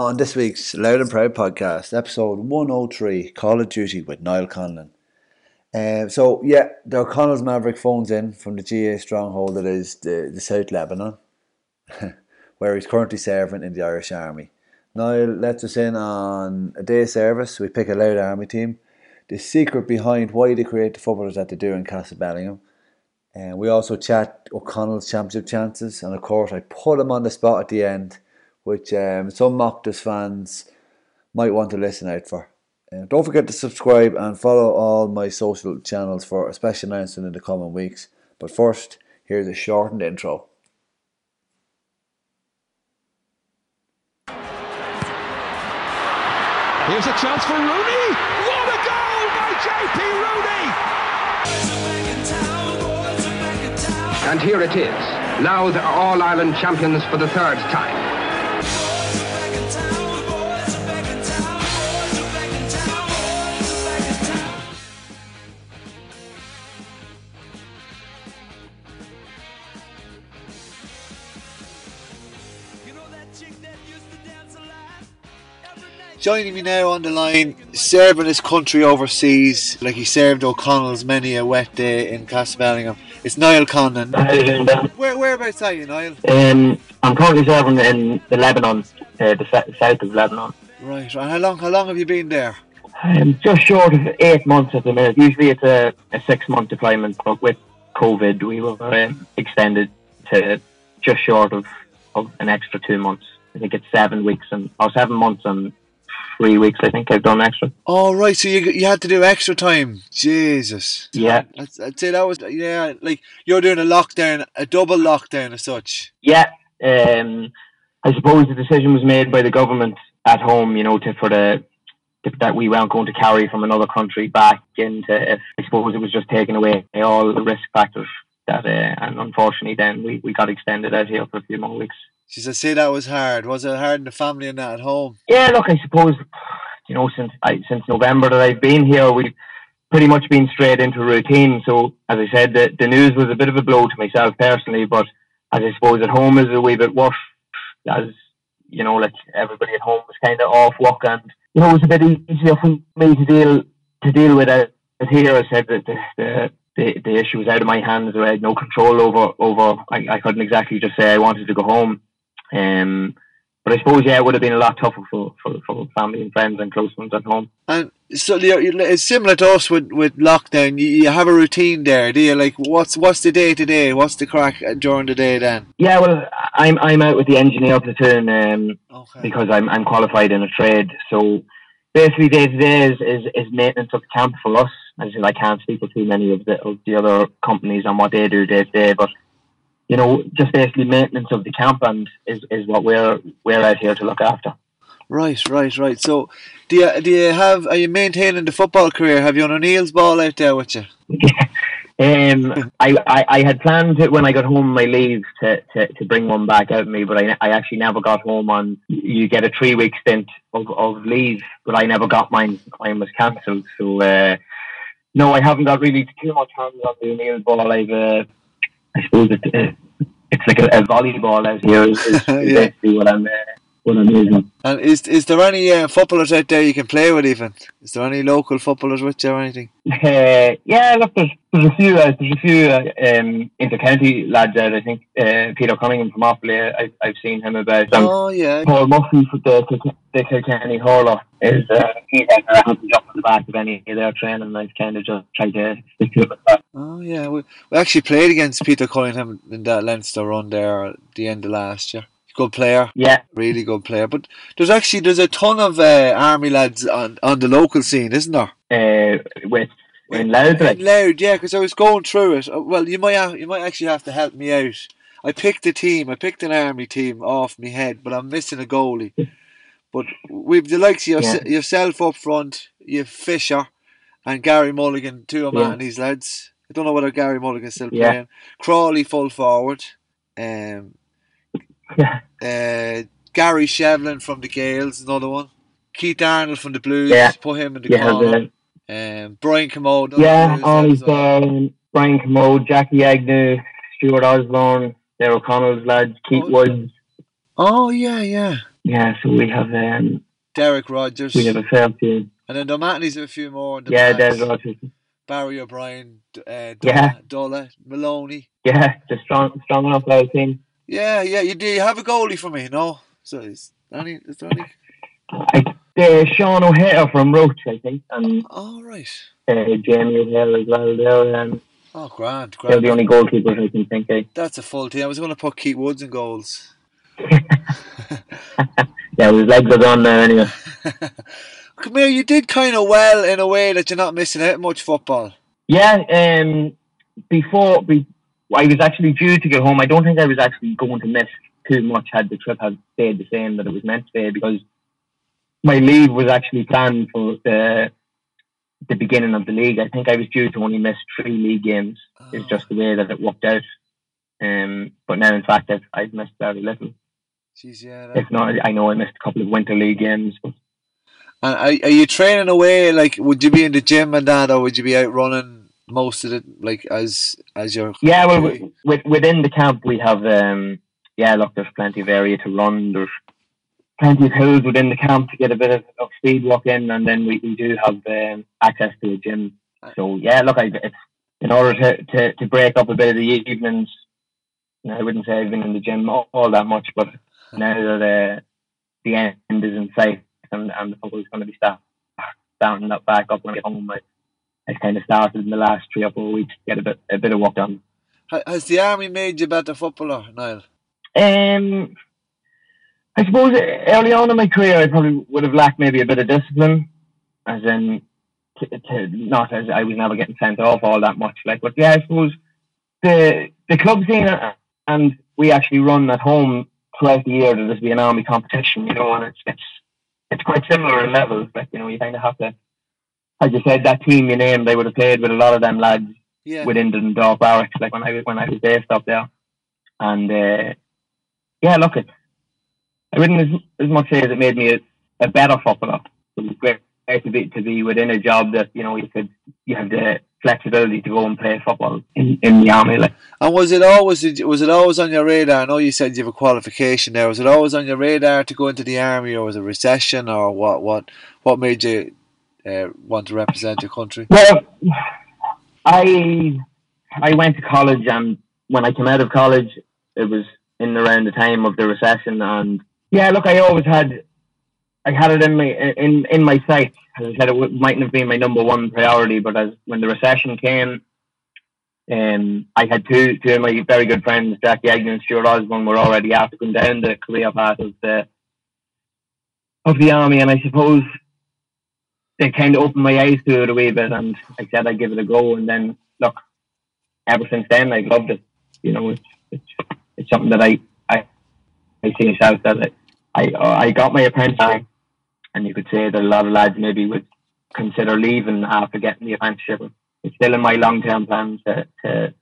On this week's Louth and Proud podcast, episode 103, Call of Duty with Niall Conlon. Um, so, yeah, the O'Connell's Maverick phones in from the GAA stronghold that is the, the South Lebanon, where he's currently serving in the Irish Army. Niall lets us in on a day service. We pick a Louth Army team, the secret behind why they create the footballers that they do in Castlebellingham. And we also chat O'Connell's championship chances, and of course, I put him on the spot at the end, which um, some Mochta's fans might want to listen out for. Uh, don't forget to subscribe and follow all my social channels for a special announcement in the coming weeks. But first, here's a shortened intro. Here's a chance for Rooney. What a goal by JP Rooney! And here it is. Now the All Ireland champions for the third time. Joining me now on the line, serving his country overseas, like he served O'Connell's many a wet day in Castlebellingham. It's Niall Conlon. How you doing, Dan? Where whereabouts are you, Niall? Um, I'm currently serving in the Lebanon, uh, the south of Lebanon. Right. And how long? How long have you been there? Um, just short of eight months at the minute. Usually it's a, a six month deployment, but with COVID, we were um, extended to just short of, of an extra two months. I think it's seven weeks and or seven months and three weeks. I think I've done extra. All right. So you you had to do extra time. Jesus. Yeah, I'd, I'd say that was yeah. Like you're doing a lockdown, a double lockdown as such. yeah. Um, I suppose the decision was made by the government at home, you know, to for the that we weren't going to carry from another country back into. If, I suppose it was just taking away all the risk factors that, uh, and unfortunately, then we, we got extended out here for a few more weeks. She said, "Say that was hard. Was it hard in the family and that at home?" Yeah, look, I suppose you know since I, since November that I've been here, we've pretty much been straight into routine. So as I said, the, the news was a bit of a blow to myself personally, but as I suppose at home is a wee bit worse, as you know, like everybody at home was kind of off work, and you know it was a bit easier for me to deal to deal with it. But here, I said that the, the the the issue was out of my hands. I had no control over over. I, I couldn't exactly just say I wanted to go home. Um, but I suppose yeah, it would have been a lot tougher for, for, for family and friends and close ones at home. And so it's similar to us with, with lockdown. You, you have a routine there, do you? Like, what's what's the day to day? What's the crack during the day then? Yeah, well, I'm I'm out with the engineer platoon um, Okay. because I'm I'm qualified in a trade. So basically, day to day is, is is maintenance of the camp for us. As I can't speak for too many of the of the other companies on what they do day to day, but you know, just basically maintenance of the camp and is, is what we're we're out here to look after. Right, right, right. So, do you do you have? Are you maintaining the football career? Have you on O'Neill's ball out there with you? Um, I, I, I had planned to, when I got home my leave to, to, to bring one back out of me, but I, I actually never got home on. You get a three week stint of, of leave, but I never got mine. Mine was cancelled. So uh, no, I haven't got really too much hands on the O'Neill ball. I've uh, I suppose it, uh, it's like a, a volleyball out here. Is, is Yeah. basically what I'm uh, what I'm. And is is there any uh, footballers out there you can play with? Even is there any local footballers with you or anything? Uh, yeah, look, there's, there's a few, uh, there's a few uh, um, inter-county lads out. I think uh, Peter Cunningham from Offaly, I, I've seen him about. Um, Oh yeah. Paul Murphy for the, the, the Kilkenny hurler is uh, he's out there helping jump on the back of any of their training. And I've kind of just tried to stick to it with that. Oh yeah. We, we actually played against Peter Cunningham in that Leinster run there at the end of last year. Good player. Yeah, really good player. But there's actually there's a ton of uh, army lads on, on the local scene, isn't there? uh, with in Louth, like, In Louth, yeah. Because I was going through it. Uh, Well, you might have, you might actually have to help me out. I picked a team. I picked an army team off my head, but I'm missing a goalie. But we've the likes of your, Yeah. yourself up front, you Fisher, and Gary Mulligan, two of Yeah. these lads. I don't know whether Gary Mulligan's still Yeah. playing. Crawley full forward. Um, yeah, uh, Gary Shevlin from the Gaels, another one. Keith Arnold from the Blues, Yeah. put him in the yeah, corner. Um, Brian Commode. yeah. Blues All lad these as um, Brian Commode, Jackie Agnew, Stuart Osborne, Dale O'Connell's lads, Keith Oh. Woods. Oh yeah, yeah. Yeah, so we have um, Derek Rogers. we have a fair few. And then O'Mahony's have a few more. the Yeah, Derek Rogers. Barry O'Brien, uh, Dola, Yeah. Dola, Maloney. Yeah, the strong, strong enough Louth team. Yeah, yeah. You do you have a goalie for me? No. So is any? Is there any? I, uh, Sean O'Hare from Roche, I think, and All right. uh, Jamie O'Hare as well. They're, um, Oh, grand, they're the only goalkeepers I can think of. That's a full team. I was going to put Keith Woods in goals. Yeah, his legs are done now anyway. Come here, you did kind of well in a way that you're not missing out much football. Yeah, um, before be, I was actually due to get home. I don't think I was actually going to miss too much had the trip had stayed the same that it was meant to be because my leave was actually planned for the the beginning of the league. I think I was due to only miss three league games. It's just the way that it worked out. Um, but now, in fact, I've, I've missed very little. Jeez, yeah. That, If not, I know I missed a couple of winter league games. But and are, are you training away? Like, would you be in the gym and that, or would you be out running most of it? Like, as as your Yeah, well, wi- with, within the camp we have, um, yeah, look, there's plenty of area to run. There's plenty of hills within the camp to get a bit of, of speed walk in, and then we, we do have um, access to a gym. So yeah, look, I, it's in order to, to, to break up a bit of the evenings. You know, I wouldn't say I've been in the gym all, all that much, but now that uh, the end is in sight and, and the football is going to be start, starting that back up when I get home, I, I kind of started in the last three or four weeks to get a bit a bit of work done. Has the army made you a better footballer, Niall? Um, I suppose early on in my career, I probably would have lacked maybe a bit of discipline, as in to, to not as I was never getting sent off all that much. Like, but yeah, I suppose the the club scene and we actually run at home throughout the year. There's be an army competition, you know, and it's it's it's quite similar in levels. Like, you know, you kind of have to. As you said, that team you named, I would have played with a lot of them lads Yeah. within the Dundalk Barracks, like when I was when I was based up there. And uh, yeah, look, it, I wouldn't as, as much say as it made me a, a better footballer. It was great to be to be within a job that you know you could you have the flexibility to go and play football in, in the army. Like And was it always was it always on your radar? I know you said you have a qualification there. Was it always on your radar to go into the army, or was it recession, or what? What what made you uh, want to represent your country? well, I I went to college and when I came out of college, it was in around the time of the recession and yeah, look, I always had I had it in my in in my sight. As I said, it w- mightn't have been my number one priority, but as when the recession came, um, I had two two of my very good friends, Jackie Agnew and Stuart Osborne, were already after down the career path of the of the army, and I suppose they kind of opened my eyes to it a wee bit, and I said I'd give it a go, and then look, ever since then I've loved it. You know, it's it's, it's something that I I I see myself that I I, got my apprenticeship, and you could say that a lot of lads maybe would consider leaving after getting the apprenticeship. It's still in my long term plans to, to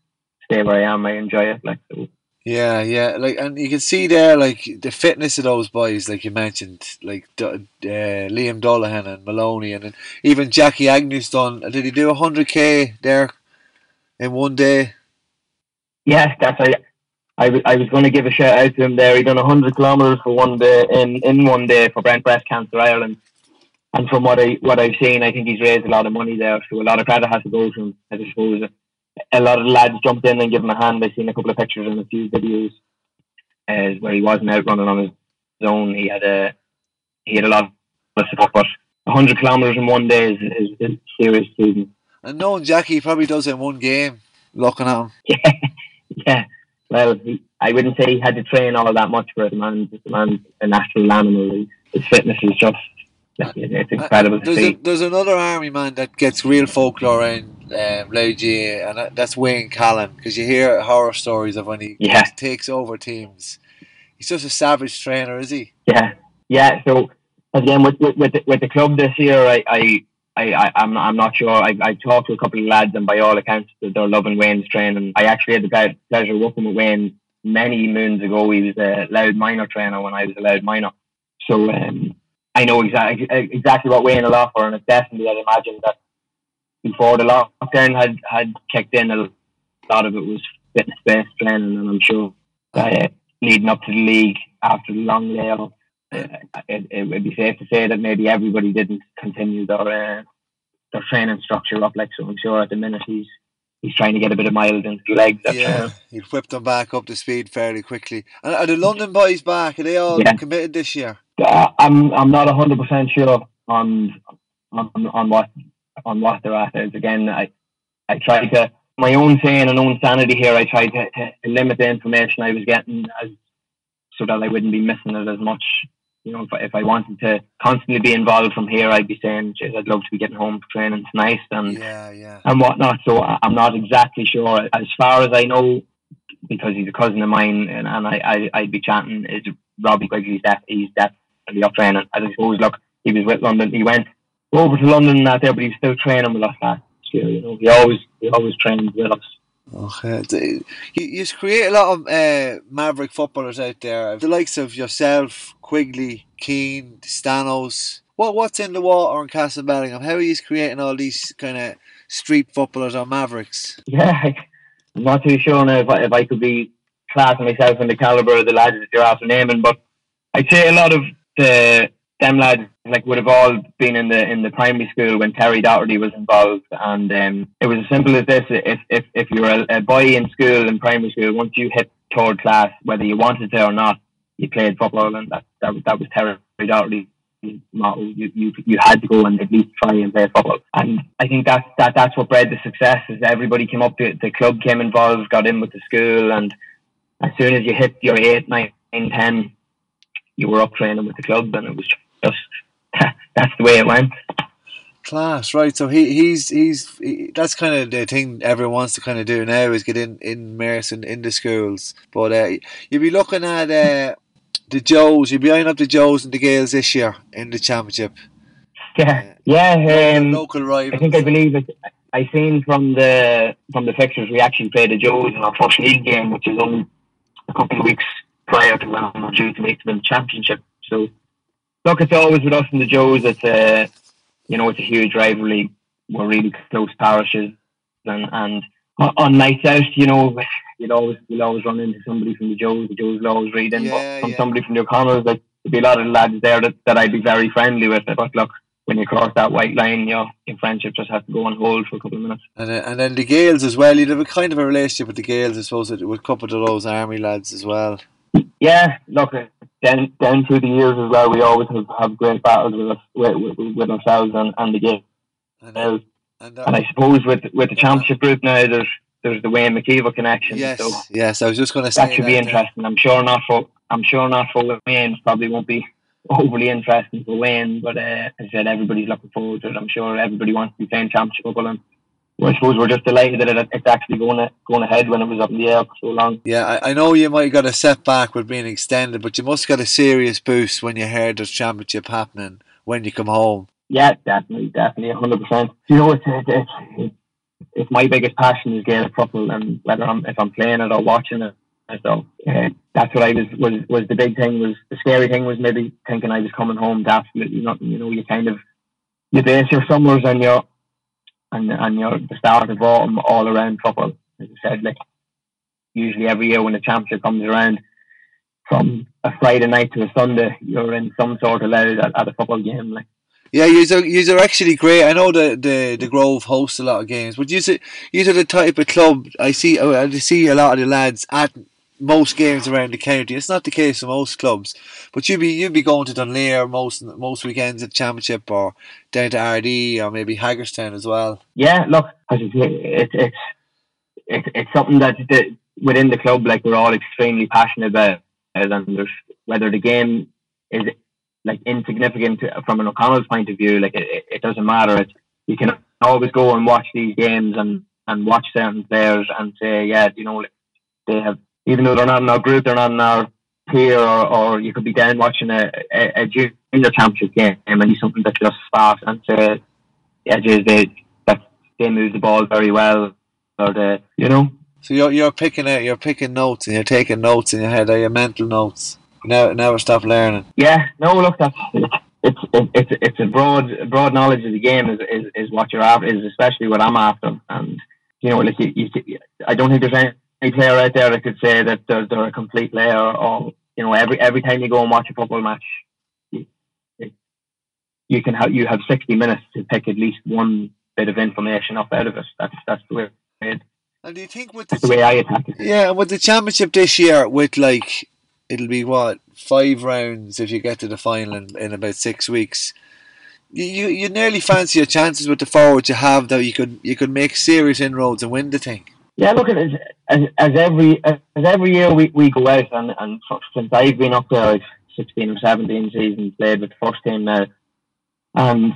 stay where I am. I enjoy it. Like so, Yeah, yeah, like and you can see there like the fitness of those boys, like you mentioned, like uh, Liam Dullahan and Maloney, and even Jackie Agnew's done. Did he do hundred k there in one day? Yes, that's I. I was, I was going to give a shout out to him there. He done hundred kilometers for one day in, in one day for Brent Breast Cancer Ireland, and from what I what I've seen, I think he's raised a lot of money there. So a lot of credit has to go to him. I suppose a lot of lads jumped in and gave him a hand. I've seen a couple of pictures and a few videos uh, where he wasn't out running on his own. He had a he had a lot of support, but hundred kilometers in one day is, is, is serious him. And knowing Jackie he probably does it in one game. Looking at him, Yeah, yeah. Well, he, I wouldn't say he had to train all that much for it. The man, the man's a natural animal. His, fitness is just it's incredible to there's, a, there's another army man that gets real folklore in um, and that's Wayne Callan because you hear horror stories of when he Yeah. takes over teams. He's just a savage trainer, is he? Yeah, yeah. So again, with with with the, with the club this year, I I. I, I, I'm not, I'm not sure. I, I talked to a couple of lads, and by all accounts, they're loving Wayne's training. I actually had the ple- pleasure of working with Wayne many moons ago. He was a Louth minor trainer when I was a Louth minor. So um, I know exactly exactly what Wayne will offer, and it's definitely I'd imagine that before the lockdown had had kicked in, a lot of it was fitness based training, and I'm sure uh, leading up to the league after the long layoff, it, it, would be safe to say that maybe everybody didn't continue their uh, their training structure up. Like so, I'm sure at the minute he's he's trying to get a bit of miles into the legs. Yeah, he whipped them back up to speed fairly quickly. And are the London boys back? Are they all yeah. committed this year? Uh, I'm I'm not hundred percent sure on, on on what on what they're at. As again, I I try to my own saying and own sanity here. I tried to, to limit the information I was getting as so that I wouldn't be missing it as much. You know, if I, if I wanted to constantly be involved from here, I'd be saying, I'd love to be getting home for training tonight and yeah, yeah. and whatnot." So I'm not exactly sure. As far as I know, because he's a cousin of mine, and, and I, I would be chatting is Robbie Quigley's def he's definitely up training. As I suppose, look, he was with London. He went over to London that there, but he's still training with us last year. You know, he always he always trains with us. Okay, you, you create a lot of uh, Maverick footballers out there. The likes of yourself, Quigley, Keane, Stanos. What what's in the water in Castlebellingham? How are you creating all these kind of street footballers or Mavericks? Yeah, I'm not too sure now if I, if I could be classing myself in the caliber of the lads that you're after naming, but I'd say a lot of the them lads like would have all been in the in the primary school when Terry Doherty was involved, and um, it was as simple as this: if if if you were a, a, boy in school in primary school, once you hit third class, whether you wanted to or not, you played football, and that that was that was Terry Doherty. You, you you had to go and at least try and play football, and I think that's that that's what bred the success. Is everybody came up to the club, came involved, got in with the school, and as soon as you hit your eight, nine, ten, you were up training with the club, and it was that's the way it went. Class, right? So he he's he's he, that's kind of the thing everyone wants to kind of do now is get in in Merson in the schools. But uh, you'll be looking at uh, the Joes. You'll be eyeing up the Joes and the Gaels this year in the championship. Yeah, uh, yeah. Um, local rivals. I think I believe it. I seen from the from the fixtures we actually played the Joes in our first league game, which is only a couple of weeks prior to when we're due to make them in the championship. So look, it's always with us and the Joes. It's a, you know, it's a huge rivalry. We're really close parishes, and and on nights out, you know, you'll always you'll always run into somebody from the Joes. The Joes will always read in yeah, from yeah. somebody from the O'Connells. Like there'd be a lot of lads there that, that I'd be very friendly with. But look, when you cross that white line, you know, your friendship just has to go on hold for a couple of minutes. And uh, and then the Gaels as well. You'd have a kind of a relationship with the Gaels, I suppose, with a couple of those army lads as well. Yeah, look, down down through the years as well, we always have, have great battles with us, with, with, with ourselves and, and the game. And, uh, and, uh, and, I suppose with with the championship group now, there's there's the Wayne McKeever connection. Yes, so yes, I was just going to say that should that be interesting. I'm sure not for I'm sure not for Wayne. Probably won't be overly interesting for Wayne, but uh, as I said, everybody's looking forward to it. I'm sure everybody wants to be playing championship football and I suppose we're just delighted that it, it's actually going going ahead when it was up in the air for so long. Yeah, I, I know you might have got a setback with being extended, but you must have got a serious boost when you heard the championship happening when you come home. Yeah, definitely, definitely, hundred percent. You know, it's, it's it's it's my biggest passion is Gaelic football, and whether I'm if I'm playing it or watching it. So uh, that's what I was was was the big thing. Was the scary thing was maybe thinking I was coming home to absolutely nothing. You know, you kind of you base your summers on your and and you're the start of autumn all around football. As I said, like usually every year when the championship comes around, from a Friday night to a Sunday, you're in some sort of loud at, at a football game. Like yeah, you're, are actually great. I know the, the, the Grove hosts a lot of games, but you are the type of club I see. Oh, I see a lot of the lads at most games around the county. It's not the case for most clubs, but you'd be you'd be going to Dunleer most most weekends at Championship or down to Ardee or maybe Haggardstown as well. Yeah, look, it's it's it's, it's something that the, within the club, like we're all extremely passionate about, and whether the game is like insignificant from an O'Connell's point of view, like it, it doesn't matter. It's, you can always go and watch these games and and watch certain players and say, yeah, you know, they have even though they're not in our group, they're not in our peer, or, or you could be down watching a, a, a junior championship game and do something that just sparks and say, yeah, geez, they, that, they move the ball very well, or the, you know. So you're, you're picking out, you're picking notes and you're taking notes in your head, are your mental notes? Now, never stop learning. Yeah, no, look, that's it's it's it's a broad broad knowledge of the game is is, is what you're after, is especially what I'm after, and you know, like you, you, I don't think there's any any player out there that could say that they're, they're a complete player or you know every every time you go and watch a football match you you can have you have sixty minutes to pick at least one bit of information up out of it. That's that's the way. It, And do you think with that's the way I attack it. Yeah, with the championship this year, with like it'll be what five rounds if you get to the final in, in about six weeks. You, you you nearly fancy your chances with the forwards you have that you could you could make serious inroads and win the thing. Yeah, look at it as, as every as every year we, we go out and, and since I've been up there, I've sixteen or seventeen seasons played with the first team now, and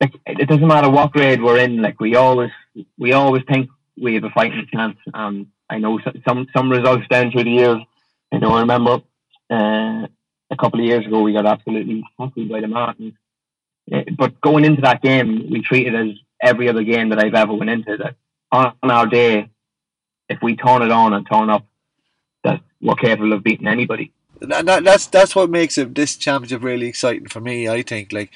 like, it doesn't matter what grade we're in. Like we always we always think we have a fighting chance. Um, I know some some results down through the years. I know I remember uh, a couple of years ago we got absolutely tackled by the Martins. Uh, but going into that game, we treated as every other game that I've ever went into. That on our day, if we turn it on and turn up, that we're capable of beating anybody. That, that's that's what makes it, this championship really exciting for me. I think like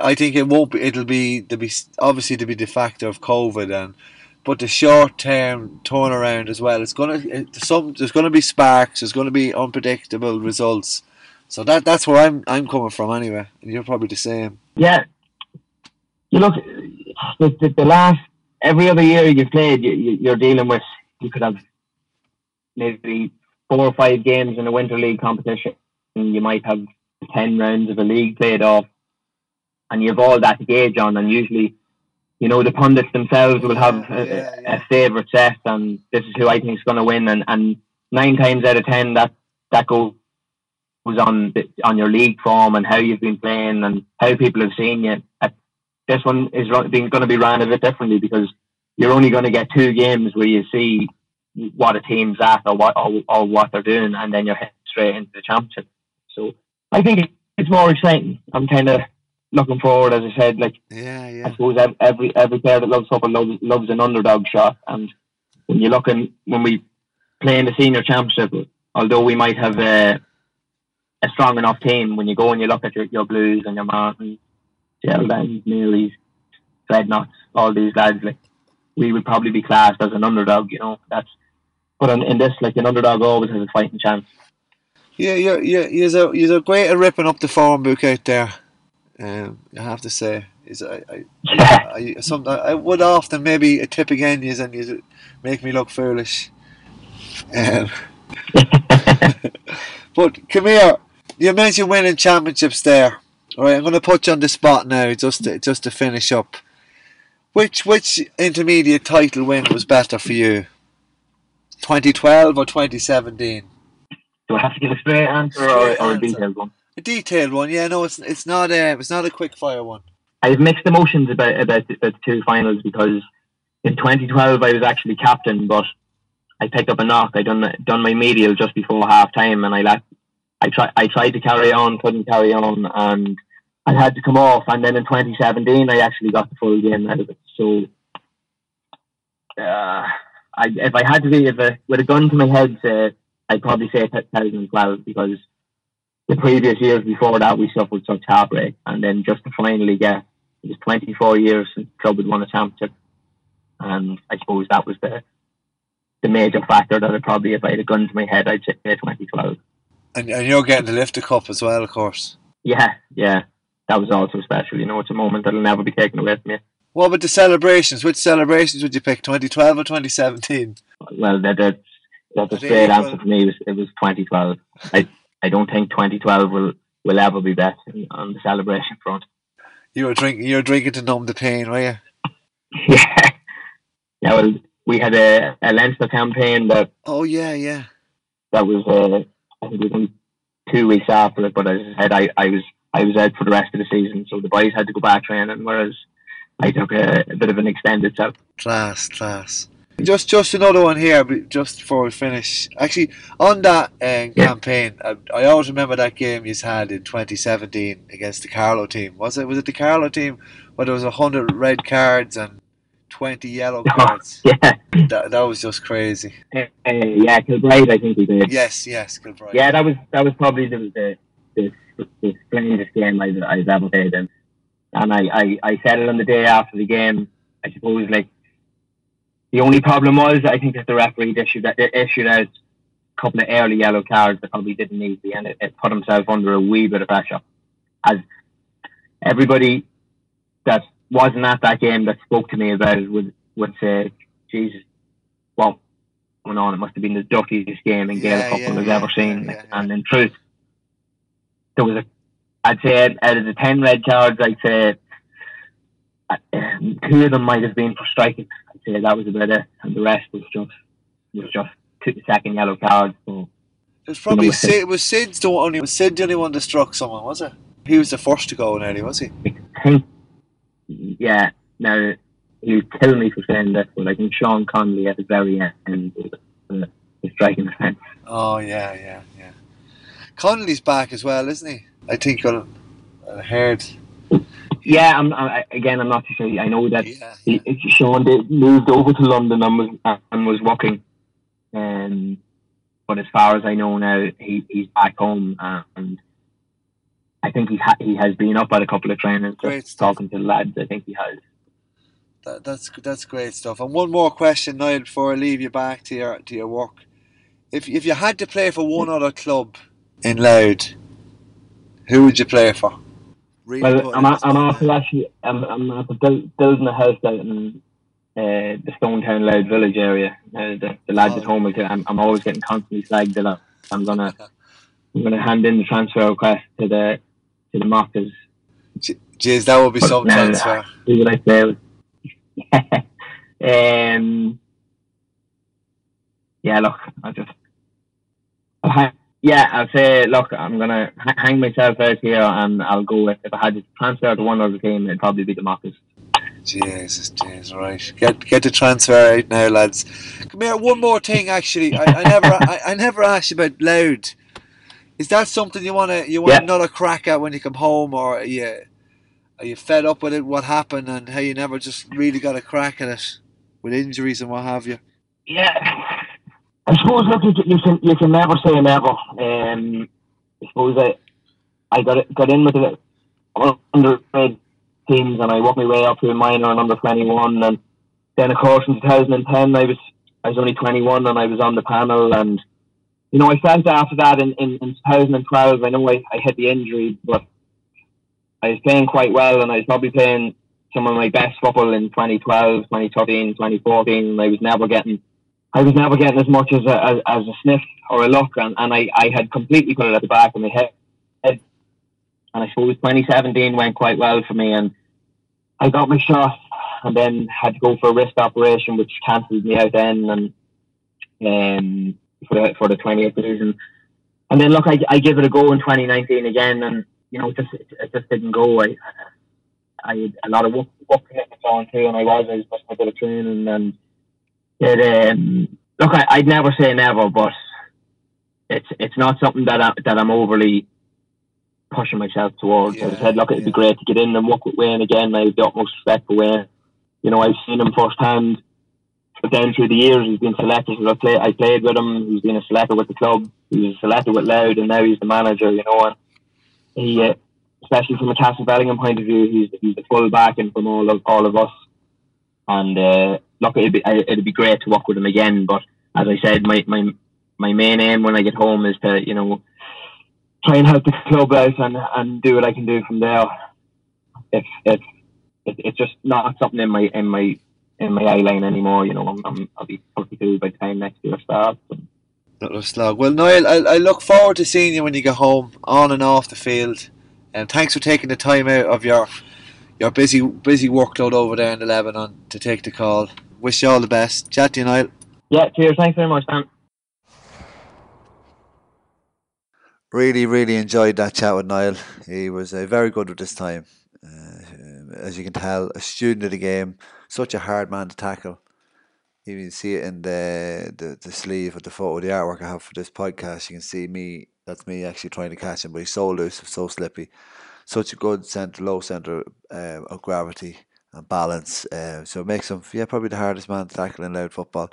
I think it won't be. It'll be to be obviously to be the factor of COVID and. But the short term turnaround as well, it's gonna it, some there's gonna be sparks. There's gonna be unpredictable results. So that that's where I'm I'm coming from anyway, and you're probably the same. Yeah, you look the, the, the last every other year you've played, you, you're dealing with you could have maybe four or five games in a winter league competition, and you might have ten rounds of a league played off, and you've all that to gauge on, and usually. You know the pundits themselves will have a, Yeah, yeah. a favourite set, and this is who I think is going to win. And, and nine times out of ten, that that goes on the- on your league form and how you've been playing and how people have seen you. This one is going to be ran a bit differently because you're only going to get two games where you see what a team's at or what or, or what they're doing, and then you're heading straight into the championship. So I think it's more exciting. I'm kind of looking forward, as I said, like Yeah, I suppose every every player that loves football loves, loves an underdog shot. And when you're looking, when we play in the senior championship, although we might have a, a strong enough team, when you go and you look at your, your Blues and your Martins, Geraldines, Neelys, Dreadnots, all these lads, like we would probably be classed as an underdog. You know, that's but in, in this, like an underdog always has a fighting chance. Yeah, you're you're you're a, you're great at ripping up the form book out there. Um, I have to say, is I, I Yeah, I, some, I would often maybe a tip again is and you make me look foolish. Um, but come here, you mentioned winning championships there. All right, I'm going to put you on the spot now, just to, just to finish up. Which which intermediate title win was better for you? 2012 or 2017? do I have to give a straight answer or, Straight or a detailed one? A detailed one, yeah. No, it's it's not a it's not a quick fire one. I have mixed emotions about about the, the two finals because in 2012 I was actually captain, but I picked up a knock. I done done my medial just before half time, and I left. I tried I tried to carry on, couldn't carry on, and I had to come off. And then in 2017 I actually got the full game out of it. So, uh, I if I had to be if a, with a gun to my head, uh, I'd probably say 2012 because the previous years before that we suffered such heartbreak, and then just to finally get it was 24 years since the club had won a championship, and I suppose that was the the major factor that I probably, if I had a gun to my head, I'd say 2012. And, and you're getting to lift the cup as well, of course. Yeah, yeah, that was also special. You know, it's a moment that'll never be taken away from you. What about the celebrations? Which celebrations would you pick, 2012 or 2017? Well, that, that's that's a straight answer for me. It was, it was 2012. I I don't think 2012 will will ever be better on the celebration front. You were drinking. You were drinking to numb the pain, were you? yeah, yeah. Well, we had a, a Leinster campaign that Oh yeah, yeah. that was uh, I think it was two weeks after it. But as I said, I, I was I was out for the rest of the season, so the boys had to go back training, whereas I took a, a bit of an extended set. Class, class. Just, just another one here. but Just before we finish, actually, on that um, campaign, I, I always remember that game you had in 2017 against the Carlow team. Was it? Was it the Carlow team where there was hundred red cards and 20 yellow cards? Yeah, that, that was just crazy. uh, yeah, Kilbride, I think he did. Yes, yes, Kilbride. Yeah, that was that was probably the the, the, the strangest game I've, I've ever played in. And I, I, I said it on the day after the game. I suppose like the only problem was I think that the referee issued that issued out a couple of early yellow cards that probably didn't need to be, and it, it put himself under a wee bit of pressure. As everybody that wasn't at that game that spoke to me about it would would say, "Jesus, what went on? It must have been the dirtiest game in Gaelic Yeah, football yeah, has yeah, ever seen." And in truth, there was a, I'd say out of the ten red cards, I'd say uh, two of them might have been for striking. I'd say that was about it, and the rest was just was just two second yellow cards. So It was probably You know, Sid. Was Sid's the only? Was Sid the only one that struck someone? Was it? He was the first to go nearly, was he? I think, yeah, now he'll kill me for saying this, but I think Sean Conley at the very end was the, the striking offence. Oh yeah, yeah, yeah. Connolly's back as well, isn't he? I think on I heard. Yeah, I'm, I, again, I'm not too sure. I know that Yeah, he, Sean did, moved over to London and was and was working, um, but as far as I know now, he, he's back home and. I think he ha- he has been up at a couple of trainings, Great stuff. talking to the lads. I think he has. that, that's that's great stuff. And one more question, Niall, before I leave you back to your to your work. If if you had to play for one other club in Louth, who would you play for? Really Well, I'm, it a- on the I'm after actually, I'm, I'm after buil- building a house out in uh, the Stonetown Louth Village area. Uh, the, the lads Oh. at home, I'm, I'm always getting constantly flagged that I'm gonna, I'm gonna hand in the transfer request to the, to the Mochta's. Jeez, that would be But some now- transfer. Who would I play with? um, yeah, look, I just, I'll hang, yeah, I'll say, look, I'm gonna hang myself out here, and I'll go with if I had to transfer to one other team, it'd probably be the Mochta's. Jesus, Jesus, right. Get get the transfer out now, lads. Come here. One more thing, actually. I, I never I, I never asked you about Louth. Is that something you wanna you want Yeah. another crack at when you come home, or are you are you fed up with it? What happened and how you never just really got a crack at it with injuries and what have you? Yeah, I suppose look, you can you can, you can never say never. Um, I suppose I I got got in with the undergrad teams and I worked my way up to a minor and under twenty one, and then of course in two thousand and ten I was I was only twenty one and I was on the panel and you know I felt after that in in, in two thousand and twelve I know I, I had the injury but I was playing quite well and I was probably playing some of my best football in 2012, 2013, 2014. I was never getting I was never getting as much as a, as, as a sniff or a look, and, and I, I had completely put it at the back of my head. And I suppose 2017 went quite well for me, and I got my shot, and then had to go for a wrist operation, which cancelled me out then, and um, for the for the 28th season. And then look, I, I give it a go in 2019 again, and you know, it just it, it just didn't go. I I had a lot of work, work commitments on too, and I was I was missing a bit of training and it, um, look, I, I'd never say never, but it's it's not something that I, that I'm overly pushing myself towards. As I Yeah, said, look, it'd yeah. be great to get in and work with Wayne again. I have the utmost respect for Wayne. You know, I've seen him firsthand. But then through the years, he's been selected. I play, I played with him. He's been a selector with the club. He was a selector with Louth, and now he's the manager. You know, and he, uh, especially from a Castlebellingham point of view, he's he's the full backing from all of all of us. And uh, look, it'd be it'd be great to work with him again. But as I said, my my my main aim when I get home is to you know try and help the club out and, and do what I can do from there. If if it, it's just not something in my in my in my eye line anymore, you know, I'm, I'm I'll be 32 by the time next year starts. A slog. Well, Niall, I, I look forward to seeing you when you get home, on and off the field. And thanks for taking the time out of your your busy busy workload over there in the Lebanon to take the call. Wish you all the best. Chat to you, Niall. Yeah, cheers. Thanks very much, Dan. Really, really enjoyed that chat with Niall. He was uh, very good with this time. Uh, as you can tell, a student of the game, such a hard man to tackle. You can see it in the, the, the sleeve of the photo, the artwork I have for this podcast. You can see me, that's me actually trying to catch him, but he's so loose, so slippy. Such a good center, low center uh, of gravity and balance. Uh, so it makes him, yeah, probably the hardest man to tackle in Louth football.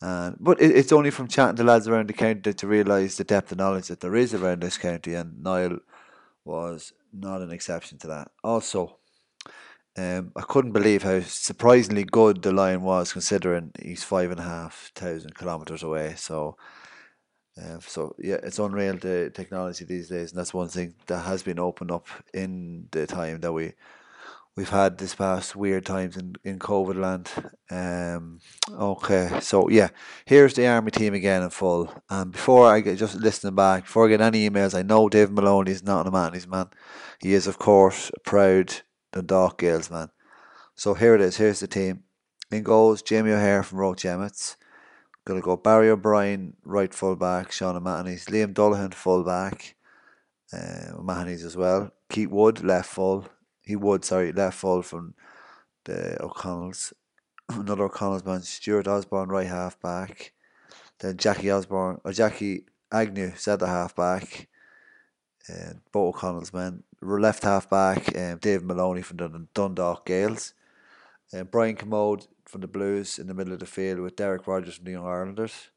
And but it, it's only from chatting to lads around the county you realise the depth of knowledge that there is around this county, and Niall was not an exception to that. Also, um, I couldn't believe how surprisingly good the line was, considering he's five and a half thousand kilometres away. So, Uh, so yeah, it's unreal the technology these days, and that's one thing that has been opened up in the time that we we've had this past weird times in in COVID land. Um, okay, so yeah, here's the army team again in full. And before I get just listening back, before I get any emails, I know Dave Maloney is not a man, he's a man. He is of course a proud Dundalk Gaels man. So here it is. Here's the team. In goals, Jamie O'Hare from Roche Emmets. Gonna go Barry O'Brien, right full back, Sean O'Mahony's, Liam Dullahan, full back, uh, O'Mahony's as well. Keith Wood, left full. He would, sorry, left full from the O'Connells. Another O'Connell's man, Stuart Osborne, right half back. Then Jackie Osborne, or Jackie Agnew, centre half back. Uh, both O'Connell's men. Left half back, um, Dave Maloney from the Dundalk Gaels. Uh, Brian Commode from the Blues in the middle of the field with Derek Rogers from the Young Irelanders.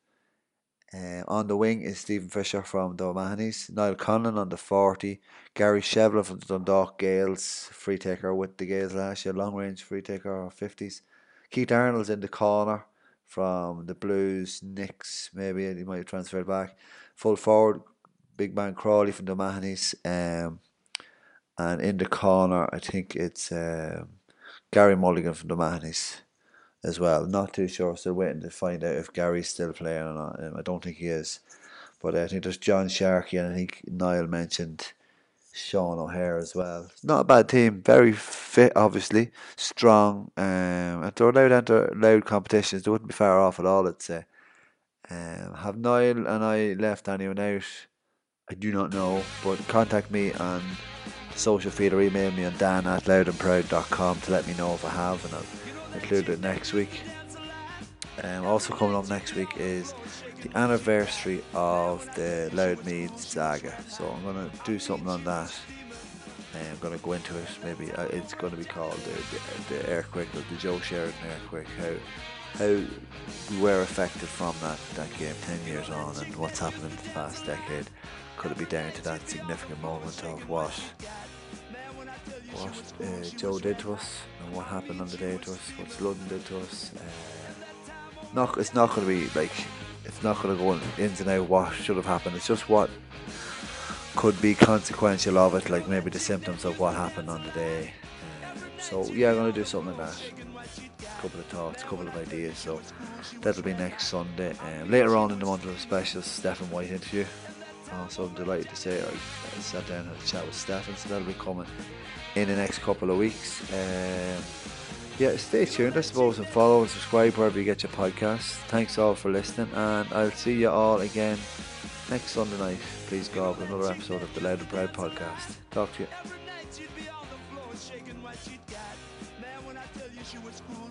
Uh, on the wing is Stephen Fisher from the O'Mahony's, Niall Conlon on the 40, Gary Shevlin from the Dundalk Gaels, free taker with the Gaels last year, long range free taker 50s. Keith Arnold's in the corner from the Blues, Knicks, maybe he might have transferred back. Full forward, big man Crawley from the O'Mahony's, um, and in the corner, I think it's um, Gary Mulligan from the O'Mahony's as well. Not too sure. Still waiting to find out if Gary's still playing or not. Um, I don't think he is. But I think there's John Sharkey and I think Niall mentioned Sean O'Hare as well. Not a bad team. Very fit, obviously. Strong. Um, if they're allowed enter Louth competitions, they wouldn't be far off at all, I'd say. Um, have Niall and I left anyone out? I do not know. But contact me on social feed or email me on dan at louthandproud.com to let me know if I have and I'll include it next week. Um, also coming up next week is the anniversary of the Louth-Meath saga. So I'm gonna do something on that. And I'm gonna go into it. Maybe uh, it's gonna be called the, the, the earthquake, the Joe Sheridan earthquake. How how we were affected from that that game ten years on, and what's happened in the past decade. Could it be down to that significant moment of what what uh, Joe did to us and what happened on the day to us, what Sludden did to us. Uh, not, it's not going to be like, it's not going to go in and out what should have happened. It's just what could be consequential of it, like maybe the symptoms of what happened on the day. Um, so yeah, I'm going to do something like that. A couple of thoughts, a couple of ideas. So that'll be next Sunday. Um, later on in the month, of a special Stephen White interview. Also, I'm delighted to say I, I sat down and had a chat with Stephen, so that'll be coming in the next couple of weeks. Um, yeah, stay tuned, I suppose, and follow and subscribe wherever you get your podcasts. Thanks all for listening, and I'll see you all again next Sunday night. Please God, with another episode of the Louth and Proud podcast. Talk to you.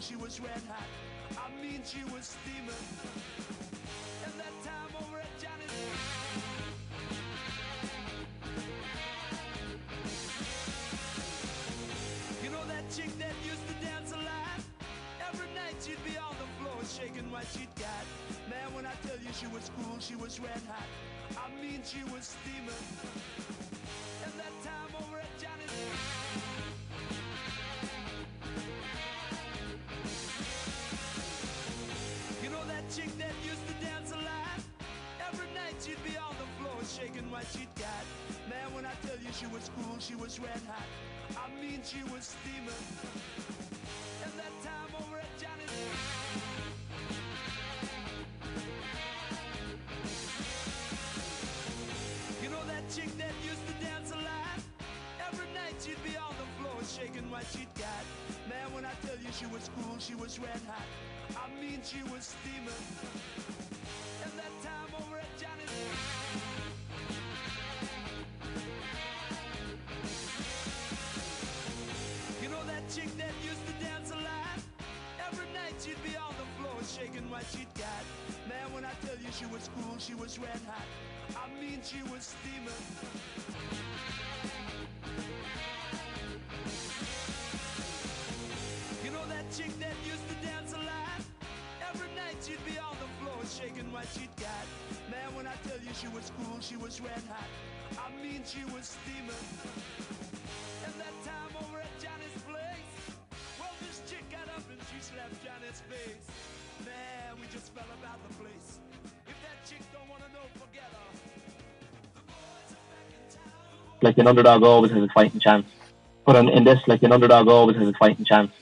she was red hot. I mean, she was steaming. What she'd got. Man, when I tell you she was cool, she was red hot. I mean, she was steaming. And that time over at Johnny's. You know that chick that used to dance a lot? Every night she'd be on the floor shaking what she'd got. Man, when I tell you she was cool, she was red hot. I mean, she was steaming. And that time over what she'd got. Man, when I tell you she was cool, she was red hot. I mean, she was steaming. And that time over at Johnny's. You know that chick that used to dance a lot? Every night she'd be on the floor shaking what she'd got. Man, when I tell you she was cool, she was red hot. I mean, she was steaming. looking what she'd got. Man, when I tell you she was cool, she was red hot. I mean, she was steaming. And that time over at Johnny's place, well, this chick got up and she slapped Johnny's face. Man, we just fell about the place. If that chick don't wanna know, forget her. Like an underdog always has a fighting chance. But in, in this, like an underdog always has a fighting chance.